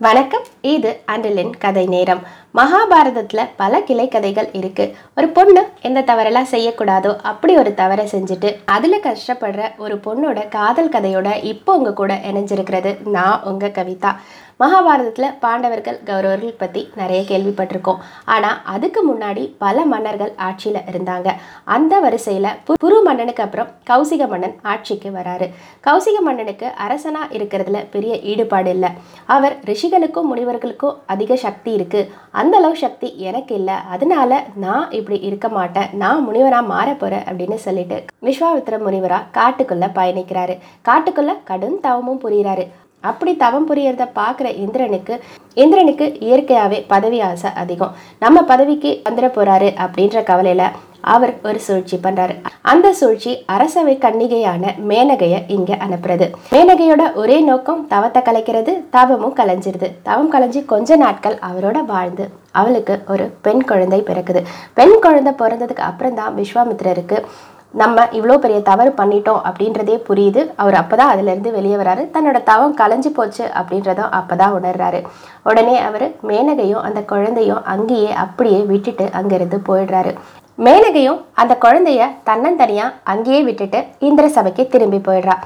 வணக்கம். இது அண்டலின் கதை நேரம். மகாபாரதத்தில் பல கிளை கதைகள் இருக்கு. ஒரு பொண்ணு எந்த தவறெல்லாம் செய்யக்கூடாதோ அப்படி ஒரு தவறை செஞ்சுட்டு அதுல கஷ்டப்படுற ஒரு பொண்ணோட காதல் கதையோட இப்போ உங்க கூட இணைஞ்சிருக்கிறது நான் உங்க கவிதா. மகாபாரதத்தில் பாண்டவர்கள் கௌரவர்கள் பற்றி நிறைய கேள்விப்பட்டிருக்கோம். ஆனால் அதுக்கு முன்னாடி பல மன்னர்கள் ஆட்சியில் இருந்தாங்க. அந்த வரிசையில் புரு மன்னனுக்கு அப்புறம் கௌசிக மன்னன் ஆட்சிக்கு வராரு. கௌசிக மன்னனுக்கு அரசனாக இருக்கிறதுல பெரிய ஈடுபாடு இல்லை. அவர் ரிஷிகளுக்கும் முனிவர்களுக்கும் அதிக சக்தி இருக்குது அந்த அளவு சக்தி எனக்கு இல்லை. அதனால நான் இப்படி இருக்க மாட்டேன். நான் முனிவராக மாற போகிறேன் அப்படின்னு சொல்லிட்டு விஸ்வாமித்திர முனிவராக காட்டுக்குள்ள பயணிக்கிறாரு. காட்டுக்குள்ளே கடும் தவமும் புரிகிறாரு. அப்படி தவம் புரியறத பார்க்குற இந்திரனுக்கு இந்திரனுக்கு இயற்கையாகவே பதவி ஆசை அதிகம். நம்ம பதவிக்கு வந்துட போறாரு அப்படின்ற கவலையில அவர் ஒரு சூழ்ச்சி பண்றாரு. அந்த சூழ்ச்சி அரசவை கன்னிகையான மேனகையை இங்க அனுப்புறது. மேனகையோட ஒரே நோக்கம் தவத்தை கலைக்கிறது தவமும் கலைஞ்சிருது. தவம் கலைஞ்சு கொஞ்ச நாட்கள் அவரோட வாழ்ந்து அவளுக்கு ஒரு பெண் குழந்தை பிறக்குது. பெண் குழந்தை பிறந்ததுக்கு அப்புறம் தான் விஸ்வாமித்திரருக்கு நம்ம இவ்வளோ பெரிய தவறு பண்ணிட்டோம் அப்படின்றதே புரியுது. அவர் அப்போ தான் அதுலேருந்து வெளியே வராரு. தன்னோட தவம் கலைஞ்சு போச்சு அப்படின்றதும் அப்பதான் உணர்றாரு. உடனே அவர் மேனகையும் அந்த குழந்தையும் அங்கேயே அப்படியே விட்டுட்டு அங்கேருந்து போயிடுறாரு. மேனகையும் அந்த குழந்தைய தன்னந்தனியாக அங்கேயே விட்டுட்டு இந்திர சபைக்கு திரும்பி போயிடுறா.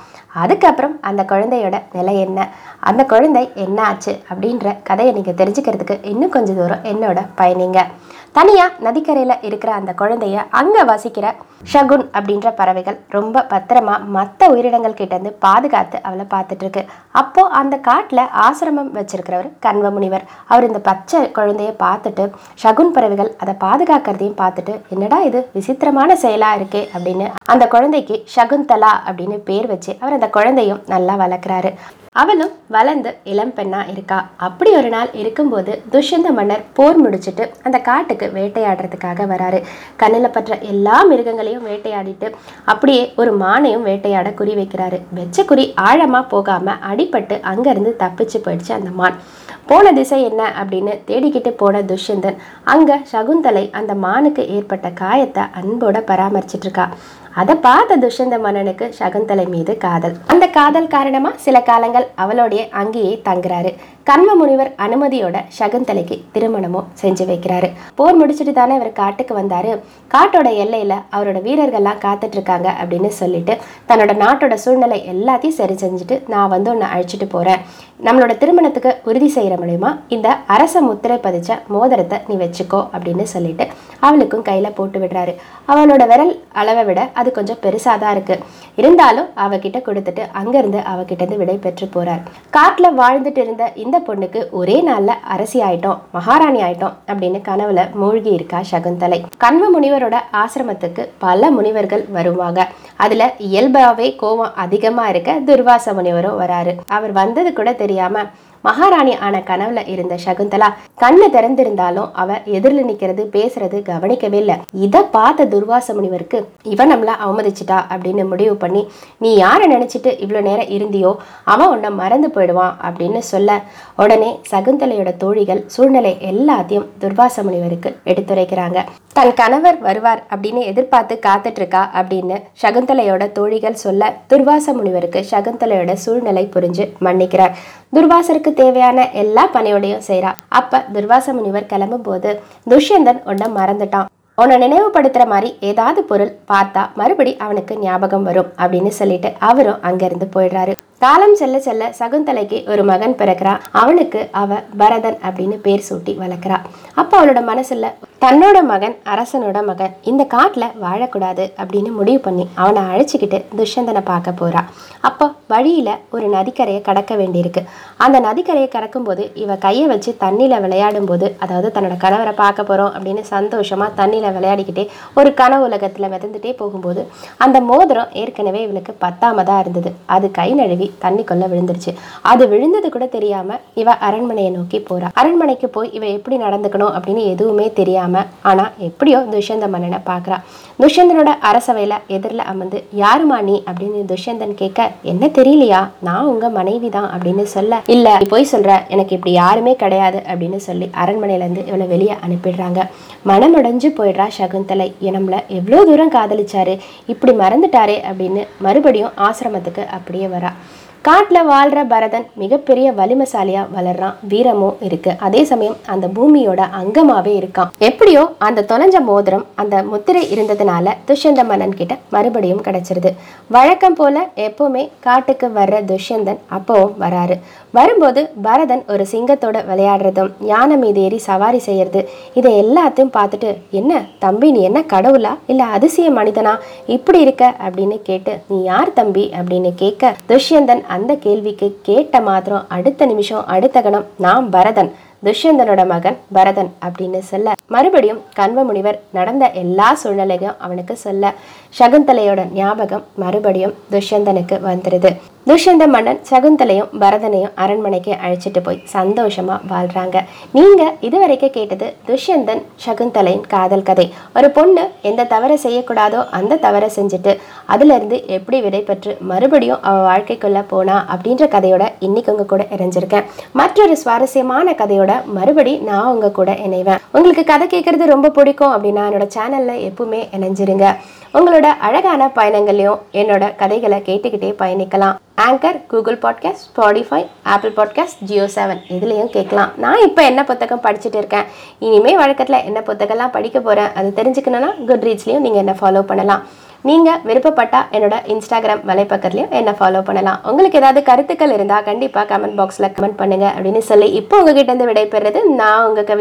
அதுக்கப்புறம் அந்த குழந்தையோட நிலை என்ன? அந்த குழந்தை என்ன ஆச்சு அப்படின்ற கதையை நீங்கள் தெரிஞ்சுக்கிறதுக்கு இன்னும் கொஞ்சம் தூரம் என்னோட பயணிங்க. தனியாக நதிக்கரையில் இருக்கிற அந்த குழந்தைய அங்கே வசிக்கிற ஷகுன் அப்படின்ற பறவைகள் ரொம்ப பத்திரமா மற்ற உயிரினங்கள் கிட்ட இருந்து பாதுகாத்து அவளை பார்த்துட்டு இருக்கு. அப்போ அந்த காட்டுல ஆசிரமம் வச்சிருக்கிறவர் கண்வ முனிவர். அவர் இந்த பச்சை குழந்தைய பார்த்துட்டு ஷகுன் பறவைகள் அதை பாதுகாக்கிறதையும் பார்த்துட்டு என்னடா இது? விசித்திரமான செயலா இருக்கே அப்படின்னு அந்த குழந்தைக்கு ஷகுந்தலா அப்படின்னு பேர் வச்சு அவர் அந்த குழந்தையும் நல்லா வளர்க்குறாரு. அவளும் வளர்ந்து இளம் பெண்ணா இருக்கா. அப்படி ஒரு நாள் இருக்கும்போது துஷ்யந்த மன்னர் போர் முடிச்சிட்டு அந்த காட்டுக்கு வேட்டையாடுறதுக்காக வராரு. கண்ணில் பற்ற எல்லா மிருகங்களையும் வேட்டையாடிட்டு அப்படியே ஒரு மானையும் வேட்டையாட குறி வைக்கிறாரு. வெச்ச குறி ஆழமா போகாம அடிபட்டு அங்கேருந்து தப்பிச்சு போயிடுச்சு அந்த மான். போன திசை என்ன அப்படின்னு தேடிக்கிட்டு போன துஷ்யந்தன். அங்க சகுந்தலை அந்த மானுக்கு ஏற்பட்ட காயத்தை அன்போட பராமரிச்சிட்ருக்கா அதை பார்த்த துஷ்யந்த மன்னனுக்கு சகுந்தலை மீது காதல். அந்த காதல் காரணமா சில காலங்கள் அவளோடைய அங்கேயே தங்குறாரு. கண்ம முனிவர் அனுமதியோட சகுந்தலைக்கு திருமணமும் செஞ்சு வைக்கிறாரு. போர் முடிச்சுட்டு தானே இவர் காட்டுக்கு வந்தாரு. காட்டோட எல்லையில அவரோட வீரர்கள்லாம் காத்துட்டு இருக்காங்க அப்படின்னு சொல்லிட்டு தன்னோட நாட்டோட சூழ்நிலை எல்லாத்தையும் சரி செஞ்சுட்டு நான் வந்து உன்னை அழைச்சிட்டு போறேன். நம்மளோட திருமணத்துக்கு உறுதி செய்யற மூலயமா இந்த அரச முத்திரை பதிச்ச மோதிரத்தை நீ வச்சுக்கோ அப்படின்னு சொல்லிட்டு அவளுக்கும் கையில போட்டு விடுறாரு. அவளோட விரல் அளவை விட அது கொஞ்சம் பெருசாக தான் இருக்கு. இருந்தாலும் அவகிட்ட கொடுத்துட்டு அங்கேருந்து அவகிட்ட இருந்து விடை பெற்று போகிறார் காட்டுல வாழ்ந்துட்டு இருந்த இந்த பொண்ணுக்கு ஒரே நாளில் அரசி ஆயிட்டோம் மகாராணி ஆயிட்டோம் அப்படின்னு கனவுல மூழ்கி இருக்கா சகுந்தலை. கண்வ முனிவரோட ஆசிரமத்துக்கு பல முனிவர்கள் வருவாங்க. அதுல இயல்பாவே கோபம் அதிகமா இருக்க துர்வாச முனிவரும் வராரு. அவர் வந்தது கூட தெரியாம மகாராணி ஆன கனவுல இருந்த சகுந்தலா கண்ணு திறந்திருந்தாலும் அவ எதிரில் நிக்கிறது பேசுறது கவனிக்கவே இல்லை இதை பார்த்த துர்வாச முனிவருக்கு இவன் நம்மள அவமதிச்சிட்டா அப்படின்னு முடிவு பண்ணி நீ யாரை நினைச்சிட்டு இவ்வளோ நேரம் இருந்தியோ அவன் உன்னை மறந்து போயிடுவான் அப்படின்னு சொல்ல உடனே சகுந்தலையோட தோழிகள் சூழ்நிலை எல்லாத்தையும் துர்வாச முனிவருக்கு எடுத்துரைக்கிறாங்க. தன் கணவர் வருவார் அப்படின்னு எதிர்பார்த்து காத்துட்டு இருக்கா அப்படின்னு சகுந்தலையோட தோழிகள் சொல்ல துர்வாச முனிவருக்கு சகுந்தலையோட சூழ்நிலை புரிஞ்சு மன்னிக்கிறார். துர்வாசருக்கு தேவையான எல்லா பணியோடையும் செய்கிறா அப்ப துர்வாச முனிவர் கிளம்பும் போது துஷ்யந்தன் உன்னை மறந்துட்டான். உன்னை நினைவுபடுத்துற மாதிரி ஏதாவது பொருள் பார்த்தா மறுபடி அவனுக்கு ஞாபகம் வரும் அப்படின்னு சொல்லிட்டு அவரும் அங்கிருந்து போயிடுறாரு. காலம் செல்ல செல்ல சகுந்தலைக்கு ஒரு மகன் பிறக்கிறான் அவனுக்கு அவ பரதன் அப்படின்னு பேர் சூட்டி வளர்க்குறா. அப்போ அவளோட மனசுல தன்னோட மகன் அரசனோட மகன் இந்த காட்டில் வாழக்கூடாது அப்படின்னு முடிவு பண்ணி அவனை அழைச்சிக்கிட்டு துஷ்யந்தனை பார்க்க போறா. அப்போ வழியில் ஒரு நதிக்கரையை கடக்க வேண்டியிருக்கு. அந்த நதிக்கரையை கடக்கும்போது இவ கையை வச்சு தண்ணியில் விளையாடும் போது அதாவது தன்னோட கணவரை பார்க்க போகிறோம் அப்படின்னு சந்தோஷமாக தண்ணியில் விளையாடிக்கிட்டே ஒரு கனவு உலகத்தில் மிதந்துட்டே போகும்போது அந்த மோதிரம் ஏற்கனவே இவளுக்கு பத்தாமதாக இருந்தது. அது கை நழுவி தண்ணிக்குள்ள விழுந்துருச்சு. அது விழுந்தது கூட தெரியாம இவ அரண்மனையை நோக்கி போறா. அரண்மனைக்கு போய் இவ எப்படி நடந்துக்கணும் அப்படின்னு எதுவுமே தெரியாம ஆனா எப்படியோ துஷ்யந்த மன்னனை பாக்குறா. துஷ்யந்தனோட அரசவையில எதிரில் அமர்ந்து யாருமா நீ? அப்படின்னு துஷ்யந்தன் கேட்க என்ன தெரியலையா? நான் உங்க மனைவி தான் அப்படின்னு சொல்ல இல்ல நீ போய் சொல்ற. எனக்கு இப்படி யாருமே கிடையாது அப்படின்னு சொல்லி அரண்மனையில இருந்து இவளை வெளியே அனுப்பிடுறாங்க. மனமுடைஞ்சு போயிடுறா சகுந்தலை. நம்மள எவ்வளோ தூரம் காதலிச்சாரு? இப்படி மறந்துட்டாரே அப்படின்னு மறுபடியும் ஆசிரமத்துக்கு அப்படியே வரா. காட்டுல வாழ்ற பரதன் மிகப்பெரிய வலிமசாலியாக வளர்றான். வீரமும் இருக்கு. அதே சமயம் அந்த பூமியோட அங்கமாவே இருக்கான். எப்படியோ அந்த தொலைஞ்ச மோதிரம் அந்த முத்திரை இருந்ததுனால துஷ்யந்த மன்னன் கிட்ட மறுபடியும் கிடைச்சிருது. வழக்கம் போல எப்போவுமே காட்டுக்கு வர்ற துஷ்யந்தன் அப்போவும் வராரு. வரும்போது பரதன் ஒரு சிங்கத்தோட விளையாடுறதும் யானை மீது ஏறி சவாரி செய்யறது இதை எல்லாத்தையும் பார்த்துட்டு என்ன தம்பி நீ என்ன கடவுளா? இல்லை அதிசய மனிதனா? இப்படி இருக்க? அப்படின்னு கேட்டு நீ யார் தம்பி? அப்படின்னு கேட்க துஷ்யந்தன் அந்த கேள்விக்கு கேட்ட மாத்திரம் அடுத்த நிமிஷம் அடுத்த கணம் நான் பரதன் துஷ்யந்தனோட மகன் பரதன் அப்படின்னு சொல்ல மறுபடியும் கண்வ முனிவர் நடந்த எல்லா சூழ்நிலையும் அவனுக்கு சொல்ல சகுந்தலையோட ஞாபகம் மறுபடியும் துஷ்யந்தனுக்கு வந்துருது. துஷ்யந்த மன்னன் சகுந்தலையும் பரதனையும் அரண்மனைக்கு அழைச்சிட்டு போய் சந்தோஷமா வாழ்றாங்க. நீங்க இதுவரைக்கும் கேட்டது துஷ்யந்தன் சகுந்தலையின் காதல் கதை. ஒரு பொண்ணு எந்த தவறை செய்யக்கூடாதோ அந்த தவறை செஞ்சுட்டு அதுலேருந்து எப்படி விடைபெற்று மறுபடியும் அவ வாழ்க்கைக்குள்ள போனா அப்படின்ற கதையோட இன்னைக்கு உங்க கூட இணைஞ்சிருக்கேன். மற்றொரு சுவாரஸ்யமான கதையோட மறுபடி நான் உங்க கூட இணைவேன். உங்களுக்கு கதை கேட்கறது ரொம்ப பிடிக்கும் அப்படின்னா என்னோட சேனல்ல எப்பவுமே இணைஞ்சிருங்க. உங்களோட அழகான பயணங்களையும் என்னோட கதைகளை கேட்டுக்கிட்டே பயணிக்கலாம். Anchor Google podcast Spotify Apple podcast Jio seven இதுலேயும் கேட்கலாம். நான் இப்போ என்ன புத்தகம் படிச்சுட்டு இருக்கேன்? இனிமேல் வழக்கத்தில் என்ன புத்தகம்லாம் படிக்க போகிறேன் அது தெரிஞ்சுக்கணுன்னா குட் ரீச்லேயும் நீங்கள் என்ன ஃபாலோ பண்ணலாம். நீங்கள் விருப்பப்பட்டால் என்னோட இன்ஸ்டாகிராம் வலைப்பக்கத்துலையும் என்ன ஃபாலோ பண்ணலாம். உங்களுக்கு ஏதாவது கருத்துக்கள் இருந்தால் கண்டிப்பாக கமெண்ட் பாக்ஸில் கமெண்ட் பண்ணுங்க அப்படின்னு சொல்லி இப்போ உங்ககிட்ட இருந்து விடைபெறுறது நான் உங்கள் கவி